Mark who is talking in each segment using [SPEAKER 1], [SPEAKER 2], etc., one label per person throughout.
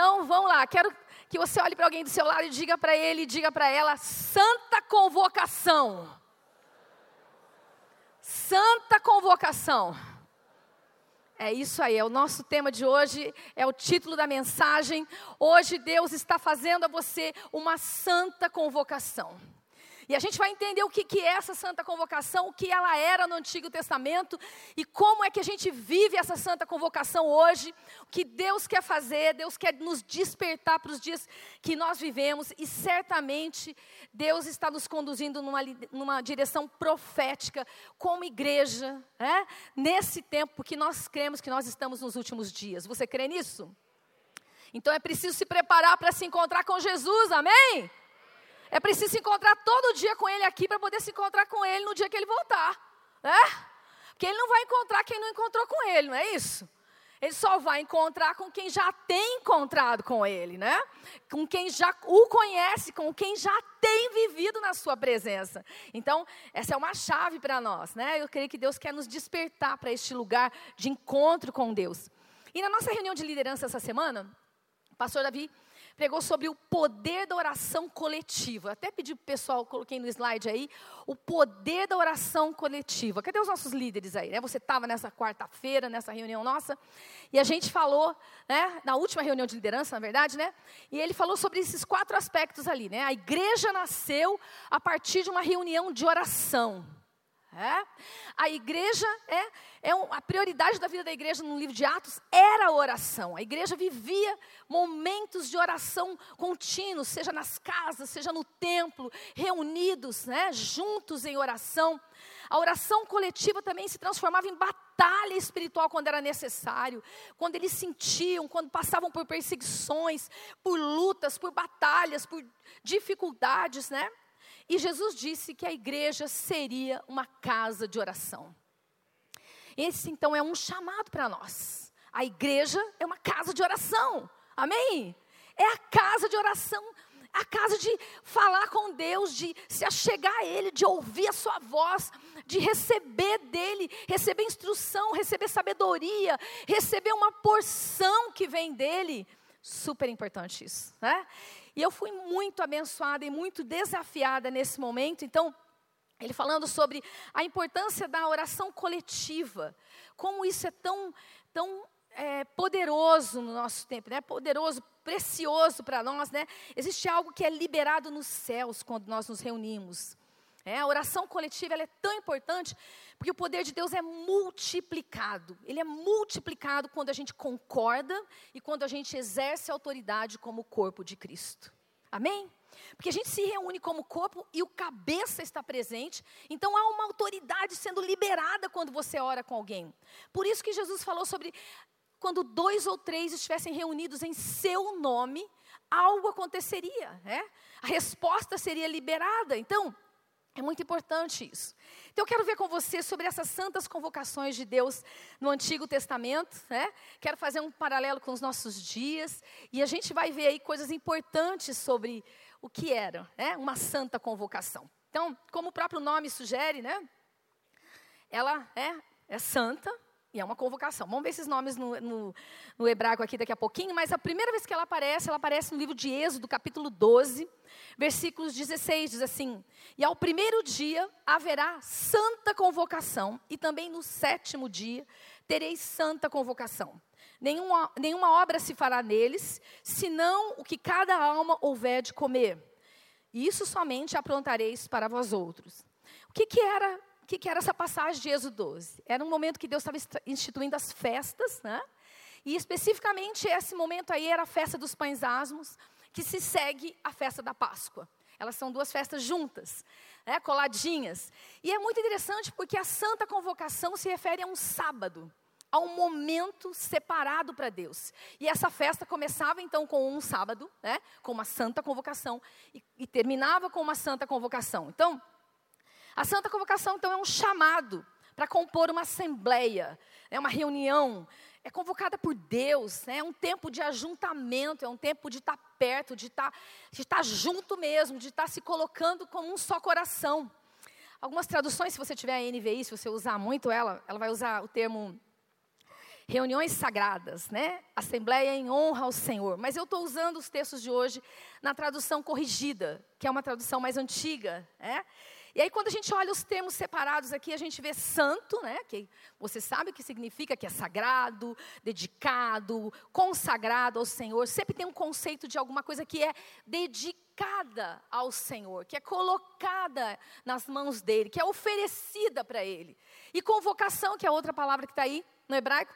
[SPEAKER 1] Então, vamos lá. Quero que você olhe para alguém do seu lado e diga para ele, diga para ela, santa convocação. Santa convocação. É isso aí, é o nosso tema de hoje, é o título da mensagem. Hoje Deus está fazendo a você uma santa convocação. E a gente vai entender o que, que é essa santa convocação, o que ela era no Antigo Testamento e como é que a gente vive essa santa convocação hoje, o que Deus quer fazer, Deus quer nos despertar para os dias que nós vivemos e certamente Deus está nos conduzindo numa, numa direção profética como igreja, né? nesse tempo que nós cremos que nós estamos nos últimos dias. Você crê nisso? Então é preciso se preparar para se encontrar com Jesus, amém? É preciso se encontrar todo dia com Ele aqui para poder se encontrar com Ele no dia que Ele voltar. Né? Porque Ele não vai encontrar quem não encontrou com Ele, não é isso? Ele só vai encontrar com quem já tem encontrado com Ele, né? Com quem já o conhece, com quem já tem vivido na Sua presença. Então, essa é uma chave para nós, né? Eu creio que Deus quer nos despertar para este lugar de encontro com Deus. E na nossa reunião de liderança essa semana, pastor Davi pregou sobre o poder da oração coletiva. Até pedi para o pessoal, coloquei no slide aí, o poder da oração coletiva. Cadê os nossos líderes aí? Né? Você estava nessa quarta-feira, nessa reunião nossa, e a gente falou, né, na última reunião de liderança, na verdade, né? E ele falou sobre esses quatro aspectos ali, né? A igreja nasceu a partir de uma reunião de oração. É? A igreja é, é um, a prioridade da vida da igreja no livro de Atos era a oração. A igreja vivia momentos de oração contínuos, seja nas casas, seja no templo, reunidos, né, juntos em oração. A oração coletiva também se transformava em batalha espiritual quando era necessário, quando eles sentiam, quando passavam por perseguições, por lutas, por batalhas, por dificuldades, né? E Jesus disse que a igreja seria uma casa de oração. Esse então é um chamado para nós. A igreja é uma casa de oração. Amém? É a casa de oração, a casa de falar com Deus, de se achegar a Ele, de ouvir a Sua voz, de receber dEle, receber instrução, receber sabedoria, receber uma porção que vem dEle. Super importante isso, né? E eu fui muito abençoada e muito desafiada nesse momento. Então, ele falando sobre a importância da oração coletiva, como isso é tão, tão é, poderoso no nosso tempo, né? Poderoso, precioso para nós, né? Existe algo que é liberado nos céus quando nós nos reunimos. É, a oração coletiva é tão importante porque o poder de Deus é multiplicado. Ele é multiplicado quando a gente concorda e quando a gente exerce autoridade como corpo de Cristo. Amém? Porque a gente se reúne como corpo e o cabeça está presente, então há uma autoridade sendo liberada quando você ora com alguém. Por isso que Jesus falou sobre quando dois ou três estivessem reunidos em seu nome, algo aconteceria, né? A resposta seria liberada. Então, é muito importante isso. Então, eu quero ver com você sobre essas santas convocações de Deus no Antigo Testamento. Né? Quero fazer um paralelo com os nossos dias. E a gente vai ver aí coisas importantes sobre o que era né? uma santa convocação. Então, como o próprio nome sugere, né? ela é, é santa, e é uma convocação. Vamos ver esses nomes no, no, no, hebraico aqui daqui a pouquinho, mas a primeira vez que ela aparece, ela aparece no livro de Êxodo, capítulo 12, versículos 16, diz assim: E ao primeiro dia haverá santa convocação, e também no sétimo dia tereis santa convocação. Nenhuma, nenhuma obra se fará neles, senão o que cada alma houver de comer. E isso somente aprontareis para vós outros. O que, que era que, que era essa passagem de Êxodo 12? Era um momento que Deus estava instituindo as festas, né? E especificamente esse momento aí era a festa dos pães asmos, que se segue a festa da Páscoa. Elas são duas festas juntas, né, coladinhas. E é muito interessante porque a santa convocação se refere a um sábado, a um momento separado para Deus. E essa festa começava então com um sábado, né, com uma santa convocação, e, e terminava com uma santa convocação. Então, a santa convocação, então, é um chamado para compor uma assembleia, é uma reunião, é convocada por Deus, né? é um tempo de ajuntamento, é um tempo de estar perto, de estar, de estar junto mesmo, de estar se colocando como um só coração. Algumas traduções, se você tiver a NVI, se você usar muito ela, ela vai usar o termo reuniões sagradas, né? Assembleia em honra ao Senhor. Mas eu estou usando os textos de hoje na tradução corrigida, que é uma tradução mais antiga, né? E aí, quando a gente olha os termos separados aqui, a gente vê santo, né? Que você sabe o que significa, que é sagrado, dedicado, consagrado ao Senhor. Sempre tem um conceito de alguma coisa que é dedicada ao Senhor, que é colocada nas mãos dele, que é oferecida para ele. E convocação, que é outra palavra que está aí no hebraico,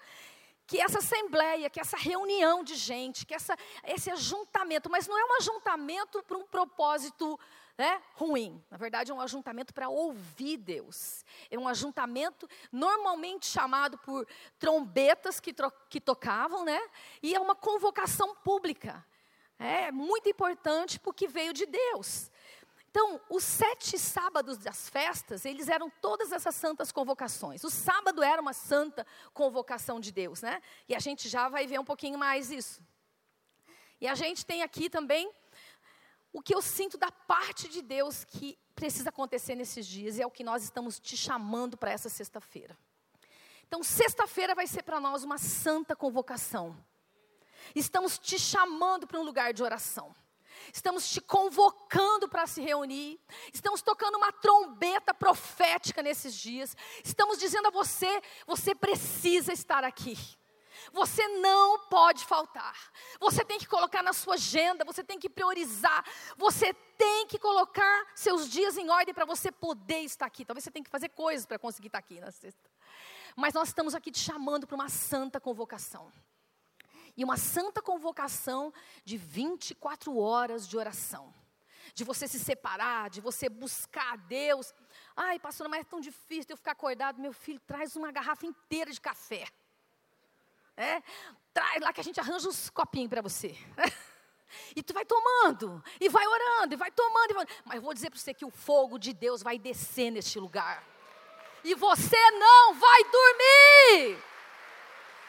[SPEAKER 1] que essa assembleia, que essa reunião de gente, que essa, esse ajuntamento, mas não é um ajuntamento para um propósito né, ruim. Na verdade, é um ajuntamento para ouvir Deus. É um ajuntamento normalmente chamado por trombetas que, que tocavam, né? E é uma convocação pública. É muito importante porque veio de Deus. Então, os sete sábados das festas, eles eram todas essas santas convocações. O sábado era uma santa convocação de Deus, né? E a gente já vai ver um pouquinho mais isso. E a gente tem aqui também o que eu sinto da parte de Deus que precisa acontecer nesses dias, e é o que nós estamos te chamando para essa sexta-feira. Então, sexta-feira vai ser para nós uma santa convocação. Estamos te chamando para um lugar de oração. Estamos te convocando para se reunir. Estamos tocando uma trombeta profética nesses dias. Estamos dizendo a você: você precisa estar aqui. Você não pode faltar. Você tem que colocar na sua agenda, você tem que priorizar, você tem que colocar seus dias em ordem para você poder estar aqui. Talvez você tenha que fazer coisas para conseguir estar aqui na sexta. Mas nós estamos aqui te chamando para uma santa convocação. E uma santa convocação de 24 horas de oração. De você se separar, de você buscar a Deus. Ai, pastor, mas é tão difícil eu ficar acordado. Meu filho, traz uma garrafa inteira de café. É? Traz lá que a gente arranja uns copinhos para você. E tu vai tomando, e vai orando, e vai tomando. E vai... Mas vou dizer para você que o fogo de Deus vai descer neste lugar. E você não vai dormir.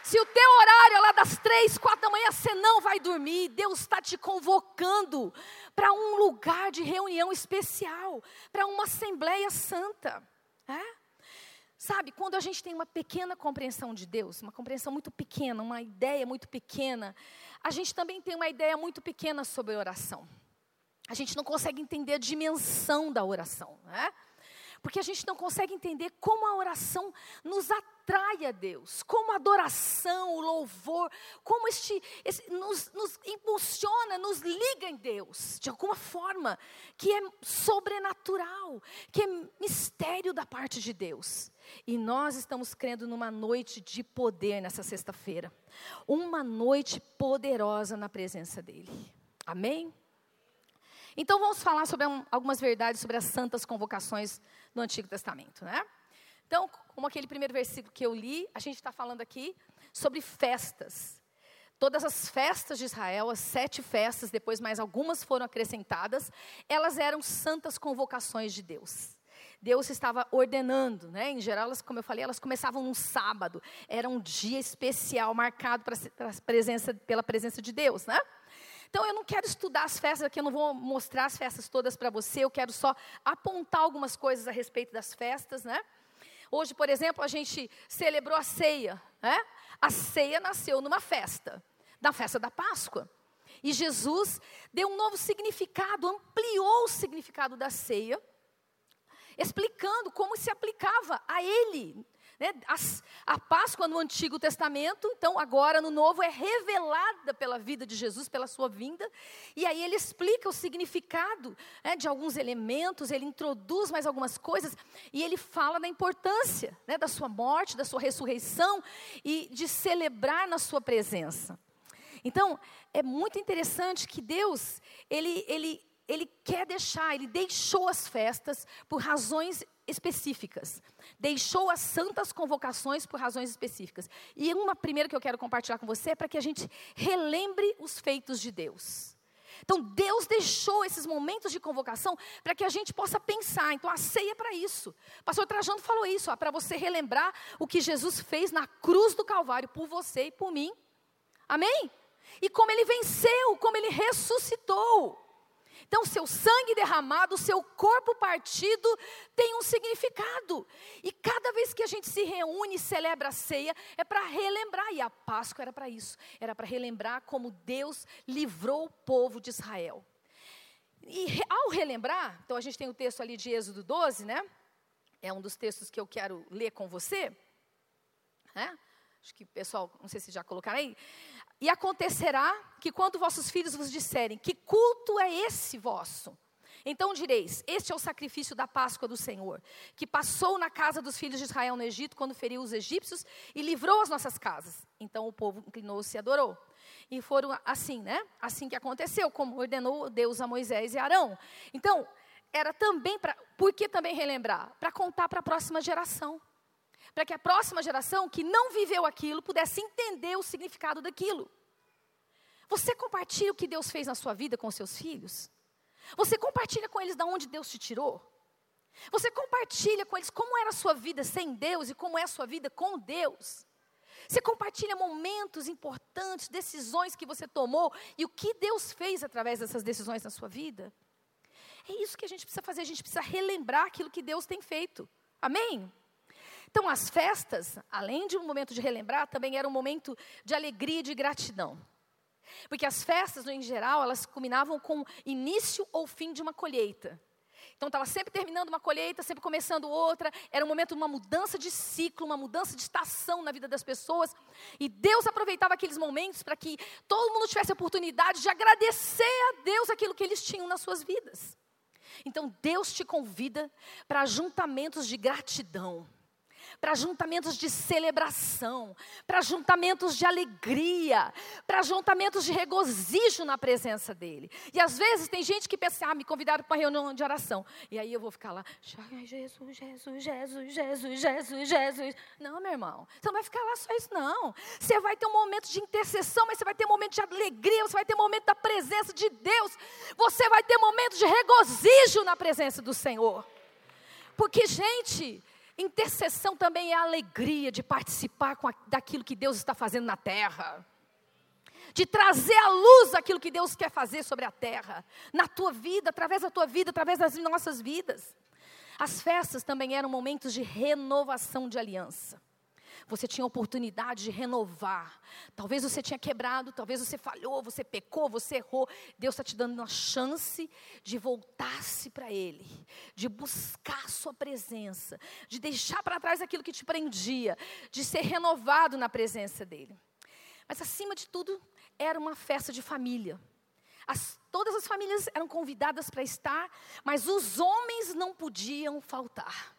[SPEAKER 1] Se o teu horário é lá das três, quatro da manhã, você não vai dormir. Deus está te convocando para um lugar de reunião especial, para uma assembleia santa. É? Sabe, quando a gente tem uma pequena compreensão de Deus, uma compreensão muito pequena, uma ideia muito pequena, a gente também tem uma ideia muito pequena sobre oração. A gente não consegue entender a dimensão da oração, né? Porque a gente não consegue entender como a oração nos atrai a Deus, como a adoração, o louvor, como este, este nos, nos impulsiona, nos liga em Deus, de alguma forma, que é sobrenatural, que é mistério da parte de Deus. E nós estamos crendo numa noite de poder nessa sexta-feira. Uma noite poderosa na presença dEle. Amém? Então vamos falar sobre um, algumas verdades sobre as santas convocações no Antigo Testamento, né? Então, como aquele primeiro versículo que eu li, a gente está falando aqui sobre festas. Todas as festas de Israel, as sete festas, depois mais algumas foram acrescentadas, elas eram santas convocações de Deus. Deus estava ordenando, né? Em geral, elas, como eu falei, elas começavam num sábado. Era um dia especial marcado para presença, pela presença de Deus, né? Então eu não quero estudar as festas aqui, eu não vou mostrar as festas todas para você, eu quero só apontar algumas coisas a respeito das festas, né? Hoje, por exemplo, a gente celebrou a ceia, né? A ceia nasceu numa festa, da festa da Páscoa. E Jesus deu um novo significado, ampliou o significado da ceia, explicando como se aplicava a ele, né? A, a Páscoa no Antigo Testamento, então agora no Novo, é revelada pela vida de Jesus, pela sua vinda. E aí ele explica o significado né, de alguns elementos, ele introduz mais algumas coisas, e ele fala da importância né, da sua morte, da sua ressurreição e de celebrar na sua presença. Então, é muito interessante que Deus, ele, ele, ele quer deixar, ele deixou as festas por razões específicas. Deixou as santas convocações por razões específicas. E uma primeira que eu quero compartilhar com você é para que a gente relembre os feitos de Deus. Então, Deus deixou esses momentos de convocação para que a gente possa pensar. Então, a ceia é para isso. O pastor Trajano falou isso, para você relembrar o que Jesus fez na cruz do Calvário por você e por mim. Amém? E como ele venceu, como ele ressuscitou. Então, seu sangue derramado, seu corpo partido tem um significado. E cada vez que a gente se reúne e celebra a ceia, é para relembrar. E a Páscoa era para isso. Era para relembrar como Deus livrou o povo de Israel. E ao relembrar, então a gente tem o texto ali de Êxodo 12, né? É um dos textos que eu quero ler com você. Né? Acho que o pessoal, não sei se já colocaram aí. E acontecerá que quando vossos filhos vos disserem: Que culto é esse vosso? Então direis: Este é o sacrifício da Páscoa do Senhor, que passou na casa dos filhos de Israel no Egito, quando feriu os egípcios e livrou as nossas casas. Então o povo inclinou-se e adorou. E foram assim, né? Assim que aconteceu, como ordenou Deus a Moisés e Arão. Então, era também para. Por que também relembrar? Para contar para a próxima geração para que a próxima geração que não viveu aquilo pudesse entender o significado daquilo. Você compartilha o que Deus fez na sua vida com seus filhos? Você compartilha com eles de onde Deus te tirou? Você compartilha com eles como era a sua vida sem Deus e como é a sua vida com Deus? Você compartilha momentos importantes, decisões que você tomou e o que Deus fez através dessas decisões na sua vida? É isso que a gente precisa fazer, a gente precisa relembrar aquilo que Deus tem feito. Amém? Então, as festas, além de um momento de relembrar, também era um momento de alegria e de gratidão. Porque as festas, em geral, elas culminavam com início ou fim de uma colheita. Então, estava sempre terminando uma colheita, sempre começando outra. Era um momento de uma mudança de ciclo, uma mudança de estação na vida das pessoas. E Deus aproveitava aqueles momentos para que todo mundo tivesse a oportunidade de agradecer a Deus aquilo que eles tinham nas suas vidas. Então, Deus te convida para ajuntamentos de gratidão para juntamentos de celebração, para juntamentos de alegria, para juntamentos de regozijo na presença dEle. E às vezes tem gente que pensa, ah, me convidaram para uma reunião de oração. E aí eu vou ficar lá, Jesus, Jesus, Jesus, Jesus, Jesus, Jesus. Não, meu irmão, você não vai ficar lá só isso, não. Você vai ter um momento de intercessão, mas você vai ter um momento de alegria, você vai ter um momento da presença de Deus, você vai ter um momento de regozijo na presença do Senhor. Porque, gente, Intercessão também é a alegria de participar a, daquilo que Deus está fazendo na terra. De trazer à luz aquilo que Deus quer fazer sobre a terra, na tua vida, através da tua vida, através das nossas vidas. As festas também eram momentos de renovação de aliança. Você tinha oportunidade de renovar. Talvez você tinha quebrado, talvez você falhou, você pecou, você errou. Deus está te dando uma chance de voltar-se para Ele, de buscar Sua presença, de deixar para trás aquilo que te prendia, de ser renovado na presença dEle. Mas acima de tudo, era uma festa de família. As, todas as famílias eram convidadas para estar, mas os homens não podiam faltar.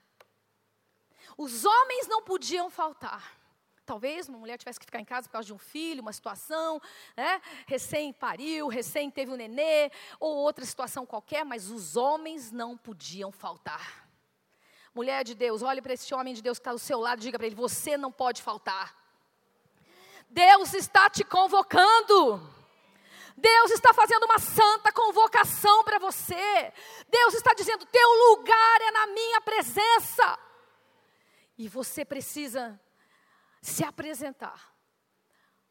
[SPEAKER 1] Os homens não podiam faltar. Talvez uma mulher tivesse que ficar em casa por causa de um filho, uma situação, né? recém pariu, recém teve um nenê, ou outra situação qualquer, mas os homens não podiam faltar. Mulher de Deus, olhe para esse homem de Deus que está do seu lado e diga para ele: você não pode faltar. Deus está te convocando. Deus está fazendo uma santa convocação para você. Deus está dizendo: teu lugar é na minha presença. E você precisa se apresentar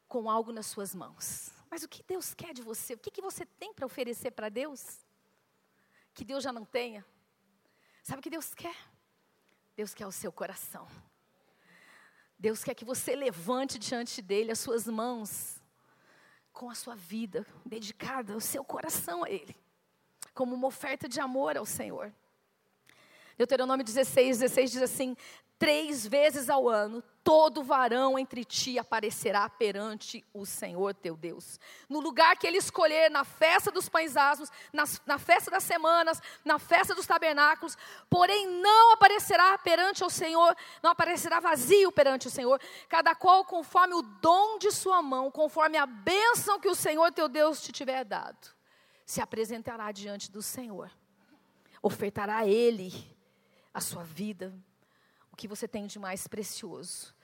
[SPEAKER 1] com algo nas suas mãos. Mas o que Deus quer de você? O que, que você tem para oferecer para Deus? Que Deus já não tenha. Sabe o que Deus quer? Deus quer o seu coração. Deus quer que você levante diante dele as suas mãos com a sua vida dedicada, o seu coração a ele, como uma oferta de amor ao Senhor. Deuteronômio 16, 16 diz assim: Três vezes ao ano, todo varão entre ti aparecerá perante o Senhor teu Deus. No lugar que ele escolher, na festa dos pães asmos, na festa das semanas, na festa dos tabernáculos, porém não aparecerá perante o Senhor, não aparecerá vazio perante o Senhor, cada qual conforme o dom de sua mão, conforme a bênção que o Senhor teu Deus te tiver dado, se apresentará diante do Senhor, ofertará a Ele a sua vida, o que você tem de mais precioso,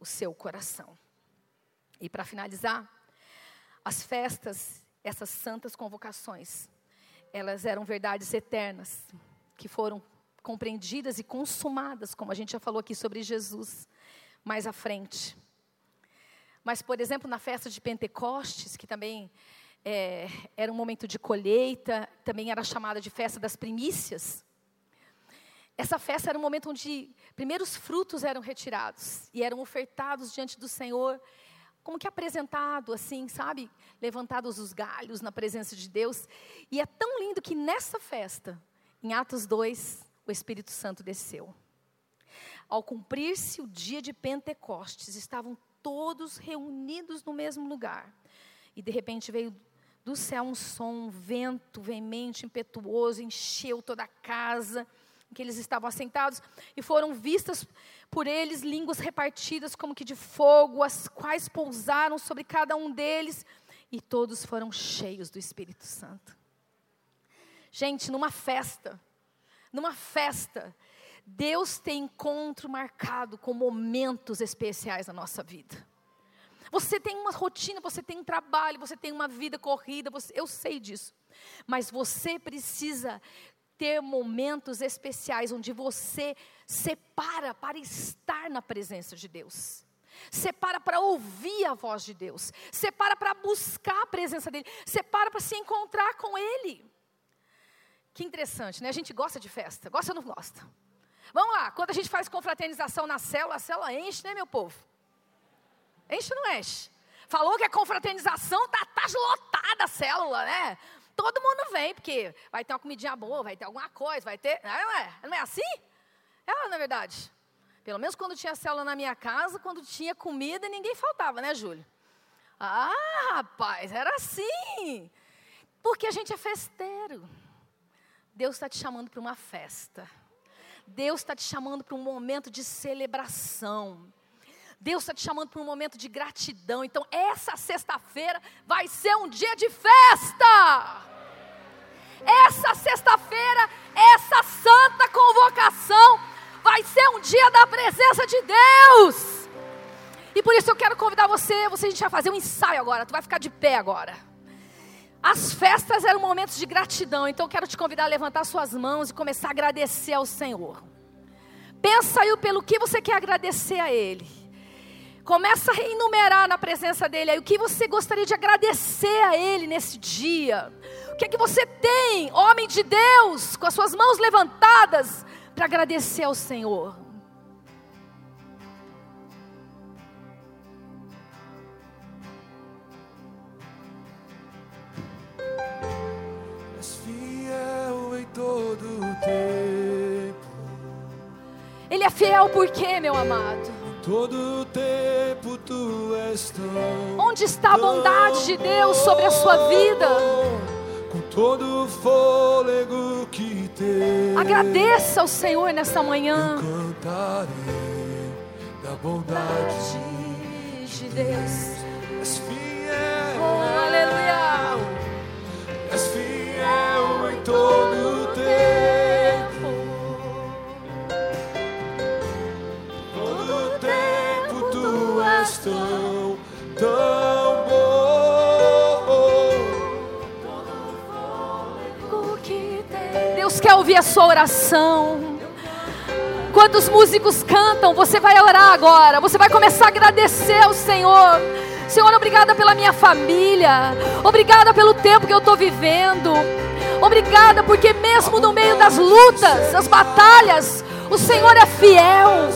[SPEAKER 1] o seu coração. E para finalizar, as festas, essas santas convocações, elas eram verdades eternas, que foram compreendidas e consumadas, como a gente já falou aqui sobre Jesus mais à frente. Mas, por exemplo, na festa de Pentecostes, que também é, era um momento de colheita, também era chamada de festa das primícias. Essa festa era um momento onde primeiros frutos eram retirados e eram ofertados diante do Senhor, como que apresentado, assim, sabe? Levantados os galhos na presença de Deus. E é tão lindo que nessa festa, em Atos 2, o Espírito Santo desceu. Ao cumprir-se o dia de Pentecostes, estavam todos reunidos no mesmo lugar. E de repente veio do céu um som, um vento veemente, impetuoso, encheu toda a casa em que eles estavam assentados, e foram vistas por eles línguas repartidas como que de fogo, as quais pousaram sobre cada um deles, e todos foram cheios do Espírito Santo. Gente, numa festa, numa festa, Deus tem encontro marcado com momentos especiais na nossa vida. Você tem uma rotina, você tem um trabalho, você tem uma vida corrida, você, eu sei disso. Mas você precisa ter momentos especiais onde você separa para estar na presença de Deus. Separa para ouvir a voz de Deus. Separa para buscar a presença dEle. Separa para se encontrar com Ele. Que interessante, né? A gente gosta de festa. Gosta ou não gosta? Vamos lá, quando a gente faz confraternização na célula, a célula enche, né, meu povo? Enche ou não enche? Falou que a confraternização tá, tá lotada a célula, né? Todo mundo vem, porque vai ter uma comidinha boa, vai ter alguma coisa, vai ter. Não é? Não é assim? É, na verdade. Pelo menos quando tinha célula na minha casa, quando tinha comida, ninguém faltava, né, Júlio? Ah, rapaz, era assim. Porque a gente é festeiro. Deus está te chamando para uma festa. Deus está te chamando para um momento de celebração. Deus está te chamando para um momento de gratidão. Então, essa sexta-feira vai ser um dia de festa. Essa sexta-feira, essa santa convocação, vai ser um dia da presença de Deus. E por isso eu quero convidar você, você a gente vai fazer um ensaio agora, tu vai ficar de pé agora. As festas eram momentos de gratidão, então eu quero te convidar a levantar suas mãos e começar a agradecer ao Senhor. Pensa aí pelo que você quer agradecer a Ele. Começa a enumerar na presença dele aí o que você gostaria de agradecer a ele nesse dia. O que é que você tem, homem de Deus, com as suas mãos levantadas para agradecer ao Senhor?
[SPEAKER 2] És fiel em todo o tempo.
[SPEAKER 1] Ele é fiel por quê, meu amado?
[SPEAKER 2] Todo tempo tu és tão
[SPEAKER 1] Onde está a bondade de Deus sobre a sua vida?
[SPEAKER 2] Com todo o fôlego que tem
[SPEAKER 1] Agradeça ao Senhor nessa manhã.
[SPEAKER 2] Cantarei da bondade
[SPEAKER 1] De Deus.
[SPEAKER 2] És fiel
[SPEAKER 1] Oh, aleluia.
[SPEAKER 2] És fiel em todo
[SPEAKER 1] ouvir a sua oração. Quando os músicos cantam, você vai orar agora. Você vai começar a agradecer ao Senhor. Senhor, obrigada pela minha família. Obrigada pelo tempo que eu estou vivendo. Obrigada porque mesmo no meio das lutas, das batalhas, o Senhor é fiel.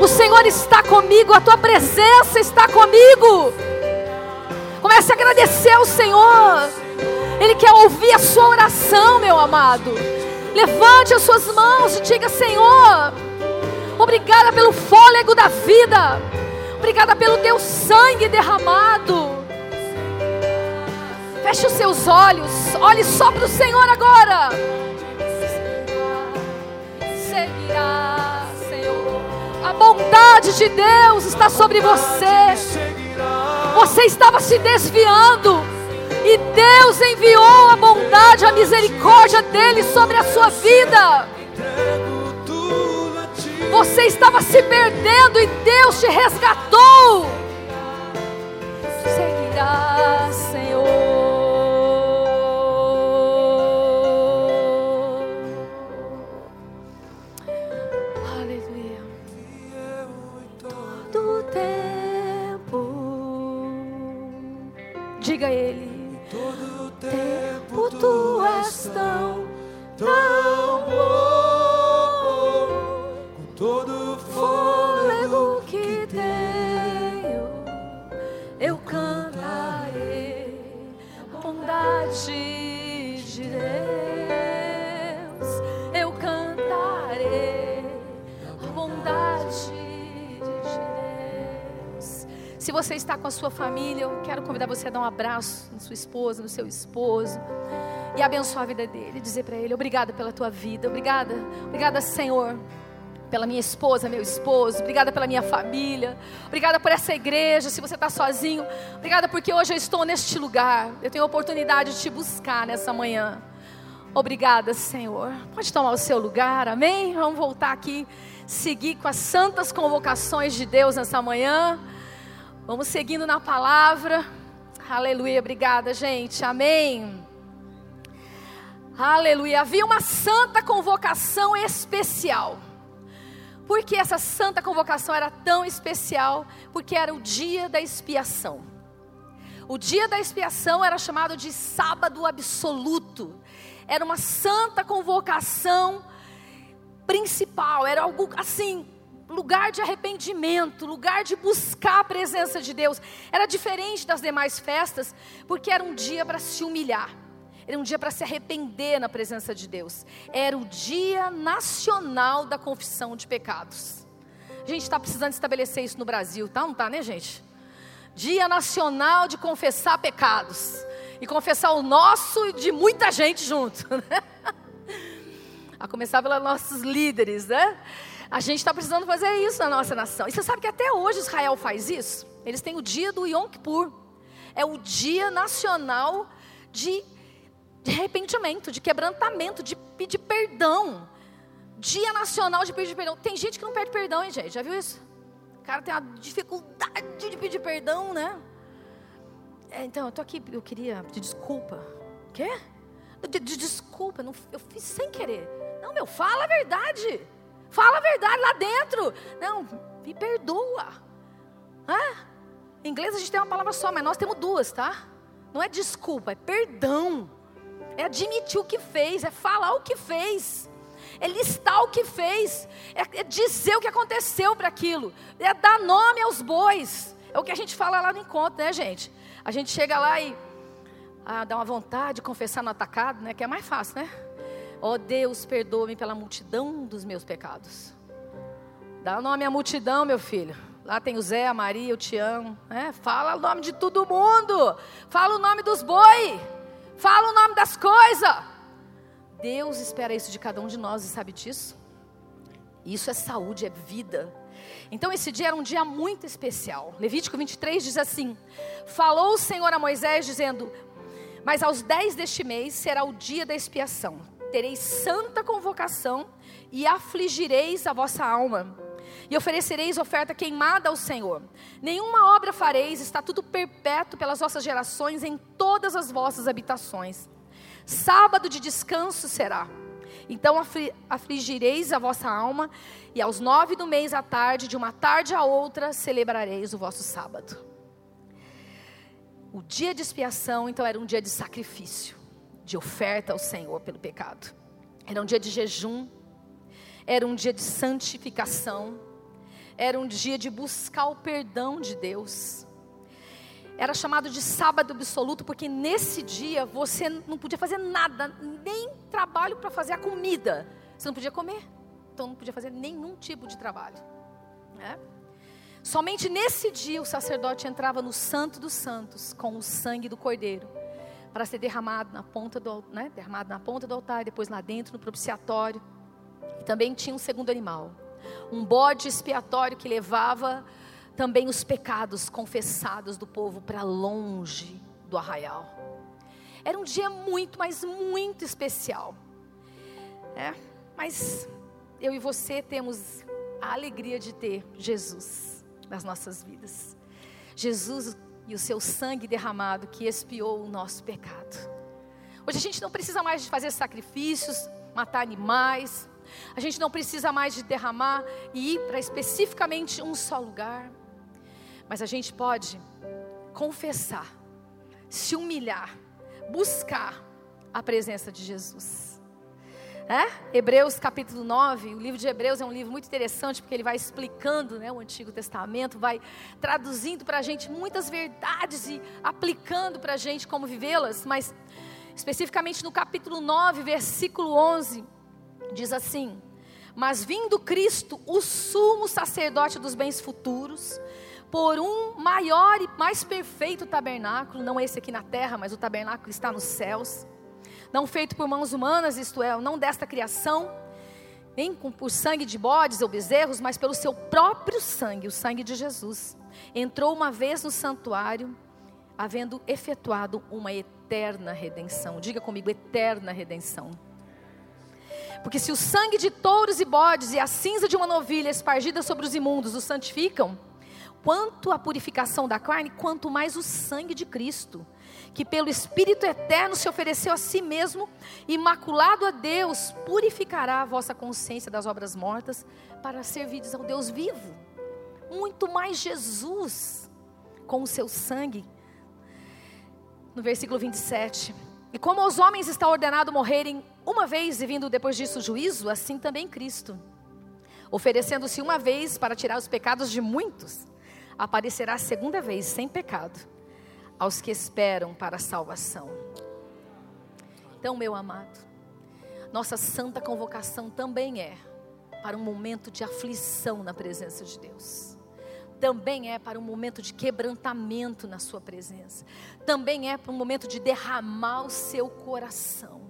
[SPEAKER 1] O Senhor está comigo, a tua presença está comigo. Comece a agradecer ao Senhor. Ele quer ouvir a sua oração, meu amado. Levante as suas mãos e diga: Senhor, obrigada pelo fôlego da vida. Obrigada pelo teu sangue derramado. Feche os seus olhos. Olhe só para o Senhor agora. Seguirá, Senhor. A bondade de Deus está sobre você. Você estava se desviando. E Deus enviou a bondade, a misericórdia dele sobre a sua vida. Você estava se perdendo e Deus te resgatou. Se você está com a sua família, eu quero convidar você a dar um abraço na sua esposa, no seu esposo e abençoar a vida dele, dizer para ele: obrigada pela tua vida, obrigada, obrigada, Senhor, pela minha esposa, meu esposo, obrigada pela minha família, obrigada por essa igreja. Se você está sozinho, obrigada porque hoje eu estou neste lugar, eu tenho a oportunidade de te buscar nessa manhã. Obrigada, Senhor. Pode tomar o seu lugar, amém? Vamos voltar aqui, seguir com as santas convocações de Deus nessa manhã. Vamos seguindo na palavra. Aleluia, obrigada, gente, amém. Aleluia. Havia uma santa convocação especial. Por que essa santa convocação era tão especial? Porque era o dia da expiação. O dia da expiação era chamado de sábado absoluto. Era uma santa convocação principal, era algo assim, lugar de arrependimento, lugar de buscar a presença de Deus. Era diferente das demais festas, porque era um dia para se humilhar. Era um dia para se arrepender na presença de Deus. Era o dia nacional da confissão de pecados. A gente está precisando estabelecer isso no Brasil, tá? Não tá, né, gente? Dia nacional de confessar pecados. E confessar o nosso e de muita gente junto. Né? A começar pelos nossos líderes, né? A gente está precisando fazer isso na nossa nação. E você sabe que até hoje Israel faz isso? Eles têm o dia do Yom Kippur. É o dia nacional de de arrependimento, de quebrantamento, de pedir perdão. Dia nacional de pedir perdão. Tem gente que não pede perdão, hein, gente? Já viu isso? O cara tem uma dificuldade de pedir perdão, né? É, então, eu tô aqui, eu queria pedir desculpa. Quê? De, de, desculpa, não, eu fiz sem querer. Não, meu, fala a verdade. Fala a verdade lá dentro. Não, me perdoa. Hã? Em inglês a gente tem uma palavra só, mas nós temos duas, tá? Não é desculpa, é perdão. É admitir o que fez, é falar o que fez, é listar o que fez, é, é dizer o que aconteceu para aquilo, é dar nome aos bois. É o que a gente fala lá no encontro, né, gente? A gente chega lá e ah, dá uma vontade de confessar no atacado, né? Que é mais fácil, né? Ó oh, Deus, perdoa-me pela multidão dos meus pecados. Dá nome à multidão, meu filho. Lá tem o Zé, a Maria, eu te amo. Fala o nome de todo mundo. Fala o nome dos boi. Fala o nome das coisas. Deus espera isso de cada um de nós e sabe disso? Isso é saúde, é vida. Então esse dia era um dia muito especial. Levítico 23 diz assim: Falou o Senhor a Moisés, dizendo: Mas aos dez deste mês será o dia da expiação. Tereis santa convocação e afligireis a vossa alma. E oferecereis oferta queimada ao Senhor. Nenhuma obra fareis, está tudo perpétuo pelas vossas gerações em todas as vossas habitações. Sábado de descanso será. Então afligireis a vossa alma, e aos nove do mês à tarde, de uma tarde a outra, celebrareis o vosso sábado. O dia de expiação, então, era um dia de sacrifício, de oferta ao Senhor pelo pecado. Era um dia de jejum, era um dia de santificação, era um dia de buscar o perdão de Deus. Era chamado de sábado absoluto, porque nesse dia você não podia fazer nada, nem trabalho para fazer a comida. Você não podia comer, então não podia fazer nenhum tipo de trabalho. Né? Somente nesse dia o sacerdote entrava no Santo dos Santos com o sangue do cordeiro para ser derramado na ponta do, né, derramado na ponta do altar, depois lá dentro no propiciatório. E também tinha um segundo animal, um bode expiatório que levava também os pecados confessados do povo para longe do arraial. Era um dia muito, mas muito especial. É, mas eu e você temos a alegria de ter Jesus nas nossas vidas. Jesus e o seu sangue derramado que expiou o nosso pecado. Hoje a gente não precisa mais de fazer sacrifícios, matar animais, a gente não precisa mais de derramar e ir para especificamente um só lugar. Mas a gente pode confessar, se humilhar, buscar a presença de Jesus. É? Hebreus capítulo 9, o livro de Hebreus é um livro muito interessante porque ele vai explicando né, o Antigo Testamento, vai traduzindo para a gente muitas verdades e aplicando para a gente como vivê-las, mas especificamente no capítulo 9, versículo 11, diz assim: Mas vindo Cristo, o sumo sacerdote dos bens futuros, por um maior e mais perfeito tabernáculo, não esse aqui na terra, mas o tabernáculo que está nos céus, não feito por mãos humanas, isto é, não desta criação, nem por sangue de bodes ou bezerros, mas pelo seu próprio sangue, o sangue de Jesus. Entrou uma vez no santuário, havendo efetuado uma eterna redenção. Diga comigo, eterna redenção. Porque se o sangue de touros e bodes e a cinza de uma novilha espargida sobre os imundos os santificam, quanto a purificação da carne, quanto mais o sangue de Cristo, que pelo Espírito eterno se ofereceu a si mesmo, imaculado a Deus, purificará a vossa consciência das obras mortas, para servides ao Deus vivo. Muito mais Jesus, com o seu sangue. No versículo 27. E como aos homens está ordenado morrerem uma vez e vindo depois disso o juízo, assim também Cristo, oferecendo-se uma vez para tirar os pecados de muitos aparecerá a segunda vez sem pecado aos que esperam para a salvação. Então, meu amado, nossa santa convocação também é para um momento de aflição na presença de Deus. Também é para um momento de quebrantamento na Sua presença. Também é para um momento de derramar o seu coração.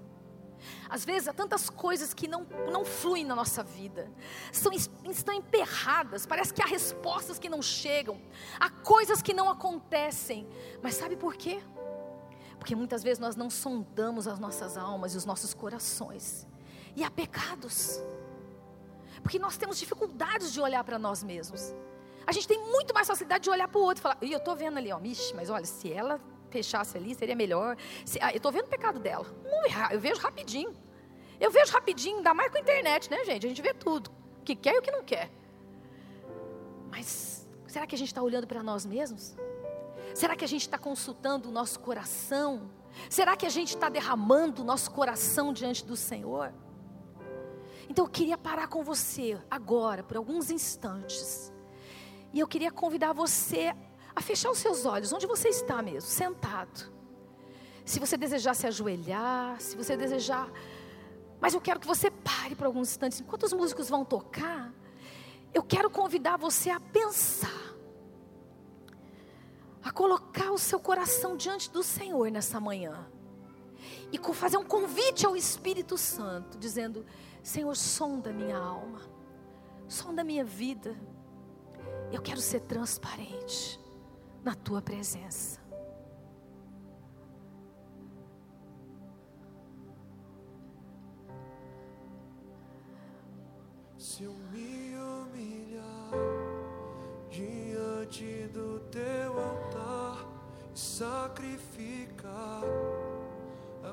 [SPEAKER 1] Às vezes há tantas coisas que não, não fluem na nossa vida, São, estão emperradas, parece que há respostas que não chegam, há coisas que não acontecem, mas sabe por quê? Porque muitas vezes nós não sondamos as nossas almas e os nossos corações, e há pecados, porque nós temos dificuldades de olhar para nós mesmos. A gente tem muito mais facilidade de olhar para o outro e falar, e eu estou vendo ali, ó, Mixe, mas olha, se ela fechasse ali, seria melhor. Se, ah, eu estou vendo o pecado dela. eu vejo rapidinho. Eu vejo rapidinho, ainda mais com a internet, né, gente? A gente vê tudo. O que quer e o que não quer. Mas será que a gente está olhando para nós mesmos? Será que a gente está consultando o nosso coração? Será que a gente está derramando o nosso coração diante do Senhor? Então eu queria parar com você agora, por alguns instantes. E eu queria convidar você a fechar os seus olhos, onde você está mesmo, sentado. Se você desejar se ajoelhar, se você desejar. Mas eu quero que você pare por alguns instantes. Enquanto os músicos vão tocar, eu quero convidar você a pensar, a colocar o seu coração diante do Senhor nessa manhã. E fazer um convite ao Espírito Santo, dizendo: Senhor, sonda minha alma, sonda minha vida. Eu quero ser transparente na tua presença.
[SPEAKER 2] Se eu me humilhar diante do teu altar e sacrificar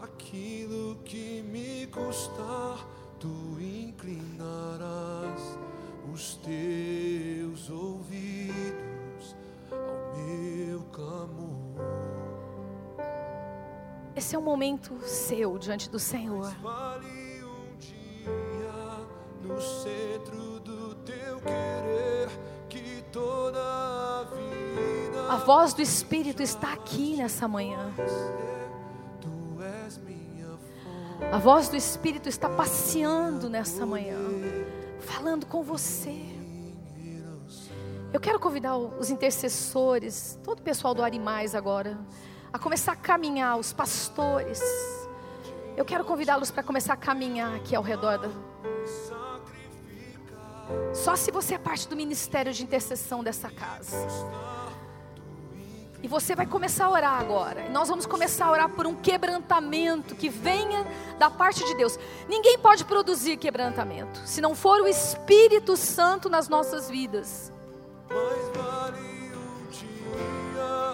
[SPEAKER 2] aquilo que me custar, tu inclinarás os teus ouvidos
[SPEAKER 1] Esse é um momento seu diante do Senhor.
[SPEAKER 2] Vale um dia no centro do teu querer que toda a vida.
[SPEAKER 1] A voz do Espírito está aqui nessa manhã. A voz do Espírito está passeando nessa manhã, falando com você. Eu quero convidar os intercessores, todo o pessoal do Animais agora, a começar a caminhar, os pastores. Eu quero convidá-los para começar a caminhar aqui ao redor da. Só se você é parte do ministério de intercessão dessa casa. E você vai começar a orar agora. E nós vamos começar a orar por um quebrantamento que venha da parte de Deus. Ninguém pode produzir quebrantamento se não for o Espírito Santo nas nossas vidas.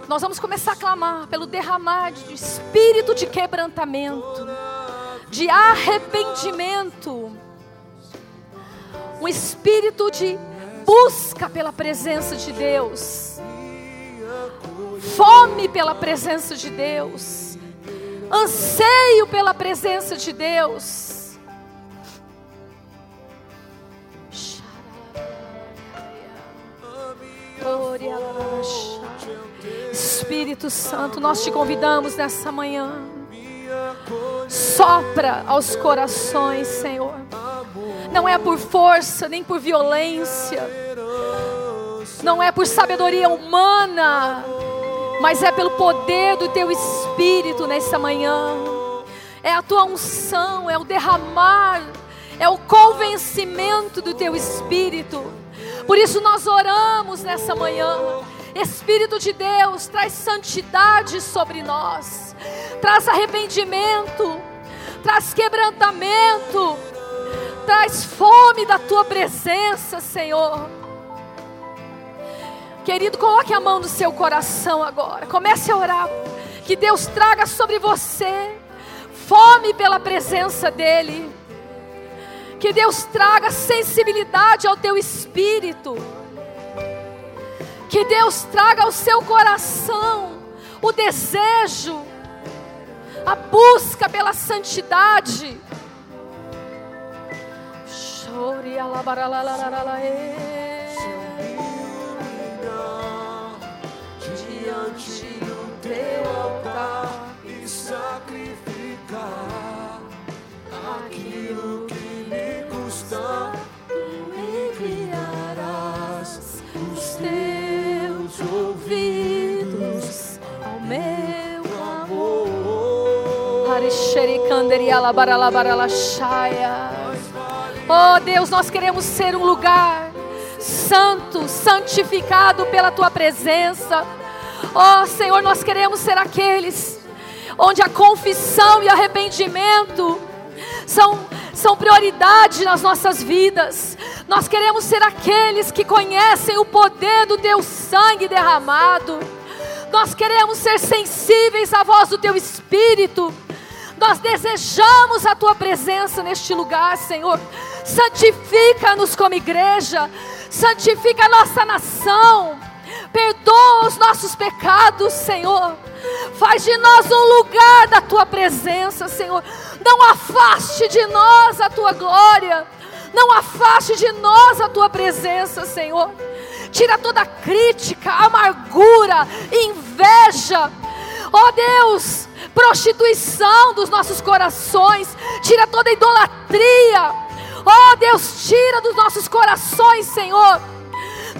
[SPEAKER 1] Nós vamos começar a clamar pelo derramar de espírito de quebrantamento, de arrependimento, um espírito de busca pela presença de Deus, fome pela presença de Deus, anseio pela presença de Deus. Espírito Santo, nós te convidamos nessa manhã. Sopra aos corações, Senhor. Não é por força, nem por violência. Não é por sabedoria humana, mas é pelo poder do teu espírito nessa manhã. É a tua unção, é o derramar, é o convencimento do teu espírito. Por isso nós oramos nessa manhã. Espírito de Deus, traz santidade sobre nós, traz arrependimento, traz quebrantamento, traz fome da tua presença, Senhor. Querido, coloque a mão no seu coração agora, comece a orar, que Deus traga sobre você fome pela presença dEle, que Deus traga sensibilidade ao teu espírito que Deus traga ao seu coração o desejo, a busca pela santidade. Chore
[SPEAKER 2] diante do teu altar e sacrificar aquilo que me custa.
[SPEAKER 1] Ouvidos ao meu amor. Oh Deus, nós queremos ser um lugar santo, santificado pela tua presença. Oh Senhor, nós queremos ser aqueles onde a confissão e arrependimento são, são prioridade nas nossas vidas. Nós queremos ser aqueles que conhecem o poder do teu sangue derramado. Nós queremos ser sensíveis à voz do teu espírito. Nós desejamos a tua presença neste lugar, Senhor. Santifica-nos como igreja, santifica a nossa nação, perdoa os nossos pecados, Senhor. Faz de nós um lugar da tua presença, Senhor. Não afaste de nós a tua glória. Não afaste de nós a tua presença, Senhor. Tira toda crítica, amargura, inveja. Ó oh Deus, prostituição dos nossos corações. Tira toda idolatria. Ó oh Deus, tira dos nossos corações, Senhor,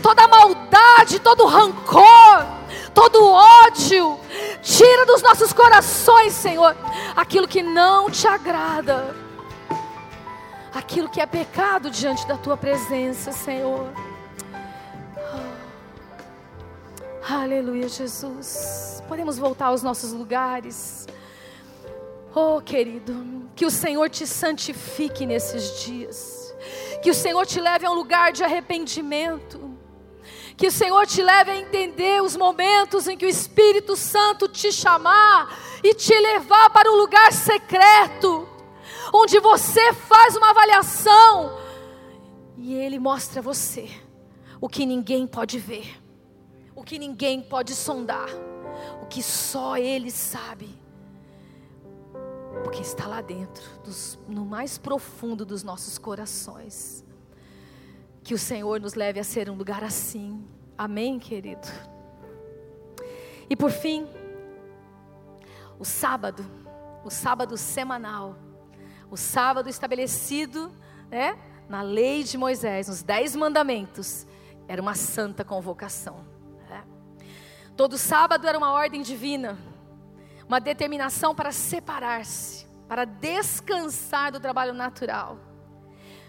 [SPEAKER 1] toda maldade, todo rancor, todo ódio. Tira dos nossos corações, Senhor, aquilo que não te agrada aquilo que é pecado diante da tua presença, Senhor. Oh. Aleluia, Jesus. Podemos voltar aos nossos lugares. Oh, querido, que o Senhor te santifique nesses dias. Que o Senhor te leve a um lugar de arrependimento. Que o Senhor te leve a entender os momentos em que o Espírito Santo te chamar e te levar para um lugar secreto onde você faz uma avaliação e ele mostra a você o que ninguém pode ver, o que ninguém pode sondar, o que só ele sabe. Porque está lá dentro, dos, no mais profundo dos nossos corações. Que o Senhor nos leve a ser um lugar assim. Amém, querido? E por fim, o sábado, o sábado semanal o sábado estabelecido né, na lei de Moisés, nos dez mandamentos, era uma santa convocação. Né? Todo sábado era uma ordem divina, uma determinação para separar-se, para descansar do trabalho natural,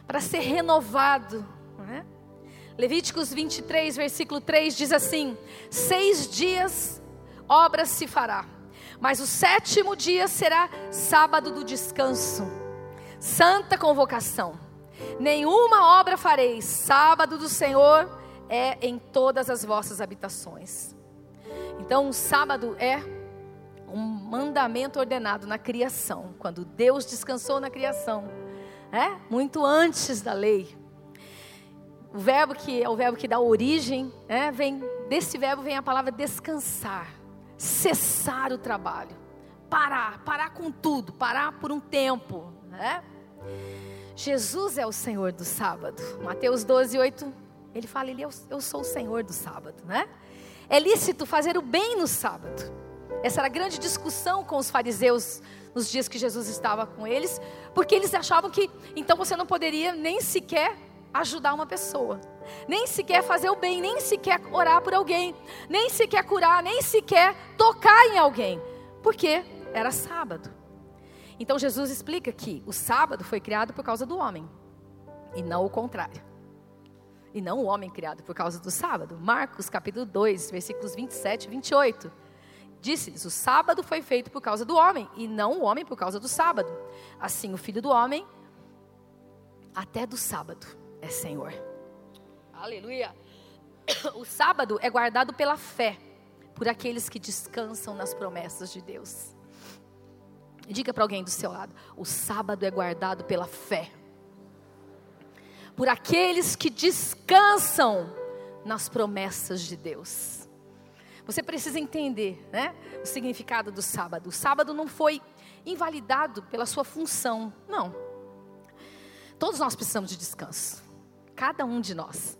[SPEAKER 1] para ser renovado. Né? Levíticos 23, versículo 3 diz assim: Seis dias obra se fará, mas o sétimo dia será sábado do descanso Santa convocação. Nenhuma obra fareis, sábado do Senhor é em todas as vossas habitações. Então, o sábado é um mandamento ordenado na criação, quando Deus descansou na criação, é? Muito antes da lei. O verbo que é o verbo que dá origem, é? vem desse verbo vem a palavra descansar, cessar o trabalho, parar, parar com tudo, parar por um tempo, né? Jesus é o Senhor do sábado. Mateus 12, 8, ele fala, ele, é eu sou o Senhor do sábado, né? É lícito fazer o bem no sábado. Essa era a grande discussão com os fariseus nos dias que Jesus estava com eles, porque eles achavam que então você não poderia nem sequer ajudar uma pessoa, nem sequer fazer o bem, nem sequer orar por alguém, nem sequer curar, nem sequer tocar em alguém, porque era sábado. Então Jesus explica que o sábado foi criado por causa do homem, e não o contrário. E não o homem criado por causa do sábado. Marcos capítulo 2, versículos 27 e 28. Disse-lhes: O sábado foi feito por causa do homem, e não o homem por causa do sábado. Assim, o filho do homem, até do sábado, é Senhor. Aleluia. O sábado é guardado pela fé, por aqueles que descansam nas promessas de Deus. Diga para alguém do seu lado: o sábado é guardado pela fé, por aqueles que descansam nas promessas de Deus. Você precisa entender né, o significado do sábado. O sábado não foi invalidado pela sua função, não. Todos nós precisamos de descanso, cada um de nós.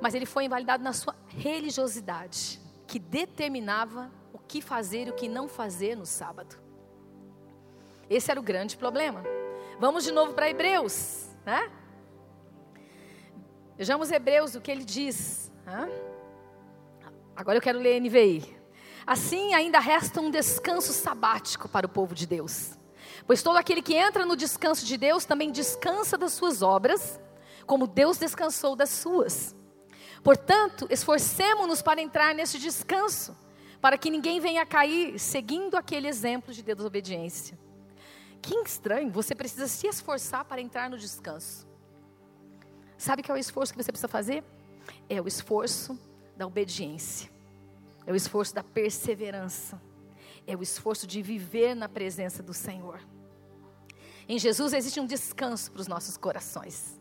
[SPEAKER 1] Mas ele foi invalidado na sua religiosidade, que determinava o que fazer e o que não fazer no sábado. Esse era o grande problema. Vamos de novo para Hebreus, né? Vejamos Hebreus, o que ele diz. Né? Agora eu quero ler NVI. Assim ainda resta um descanso sabático para o povo de Deus. Pois todo aquele que entra no descanso de Deus também descansa das suas obras, como Deus descansou das suas. Portanto, esforcemo-nos para entrar nesse descanso, para que ninguém venha cair seguindo aquele exemplo de desobediência. Que estranho, você precisa se esforçar para entrar no descanso. Sabe que é o esforço que você precisa fazer? É o esforço da obediência, é o esforço da perseverança, é o esforço de viver na presença do Senhor. Em Jesus existe um descanso para os nossos corações.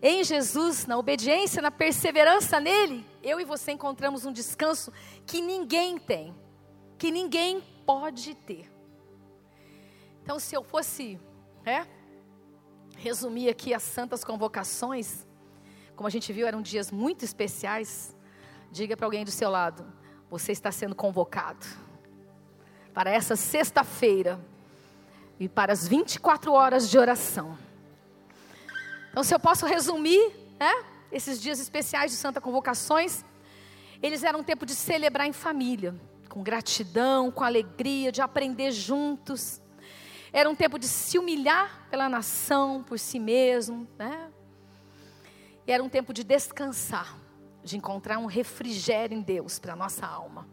[SPEAKER 1] Em Jesus, na obediência, na perseverança nele, eu e você encontramos um descanso que ninguém tem, que ninguém pode ter. Então, se eu fosse é, resumir aqui as santas convocações, como a gente viu, eram dias muito especiais. Diga para alguém do seu lado: você está sendo convocado para essa sexta-feira e para as 24 horas de oração. Então, se eu posso resumir, né, esses dias especiais de Santa Convocações, eles eram um tempo de celebrar em família, com gratidão, com alegria, de aprender juntos. Era um tempo de se humilhar pela nação, por si mesmo, né? E era um tempo de descansar de encontrar um refrigério em Deus para a nossa alma.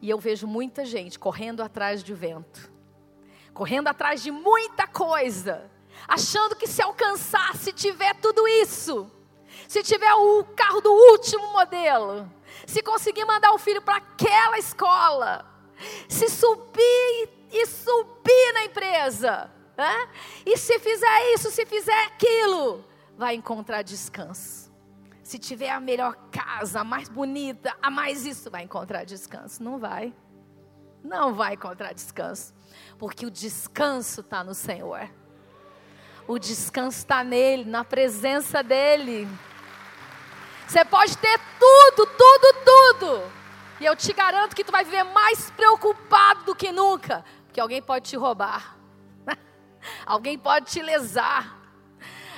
[SPEAKER 1] E eu vejo muita gente correndo atrás de vento, correndo atrás de muita coisa, achando que se alcançar, se tiver tudo isso, se tiver o carro do último modelo, se conseguir mandar o filho para aquela escola, se subir e subir na empresa, né? e se fizer isso, se fizer aquilo, vai encontrar descanso. Se tiver a melhor casa, a mais bonita, a mais isso, vai encontrar descanso. Não vai. Não vai encontrar descanso. Porque o descanso está no Senhor. O descanso está nele, na presença dEle. Você pode ter tudo, tudo, tudo. E eu te garanto que tu vai viver mais preocupado do que nunca. Porque alguém pode te roubar. alguém pode te lesar.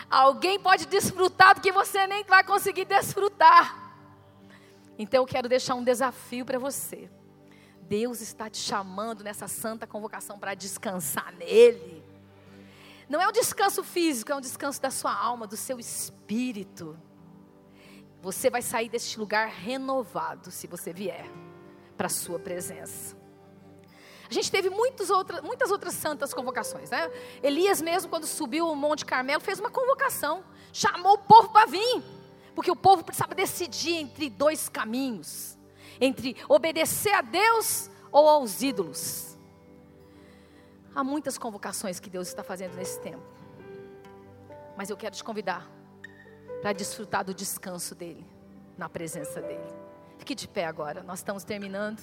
[SPEAKER 1] Alguém pode desfrutar do que você nem vai conseguir desfrutar. Então eu quero deixar um desafio para você. Deus está te chamando nessa santa convocação para descansar nele. Não é um descanso físico, é um descanso da sua alma, do seu espírito. Você vai sair deste lugar renovado se você vier para a sua presença. A gente teve muitas outras, muitas outras santas convocações, né? Elias mesmo, quando subiu o Monte Carmelo, fez uma convocação. Chamou o povo para vir. Porque o povo precisava decidir entre dois caminhos. Entre obedecer a Deus ou aos ídolos. Há muitas convocações que Deus está fazendo nesse tempo. Mas eu quero te convidar para desfrutar do descanso dele, na presença dele. Fique de pé agora, nós estamos terminando.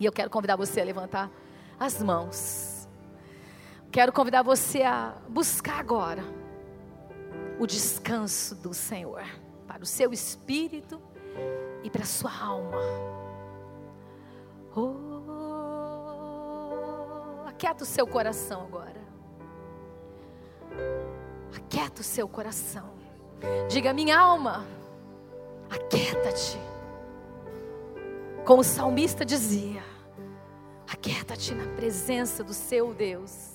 [SPEAKER 1] E eu quero convidar você a levantar as mãos. Quero convidar você a buscar agora o descanso do Senhor para o seu espírito e para a sua alma. Oh, aquieta o seu coração agora. Aquieta o seu coração. Diga, minha alma, aquieta-te. Como o salmista dizia, aquieta-te na presença do seu Deus.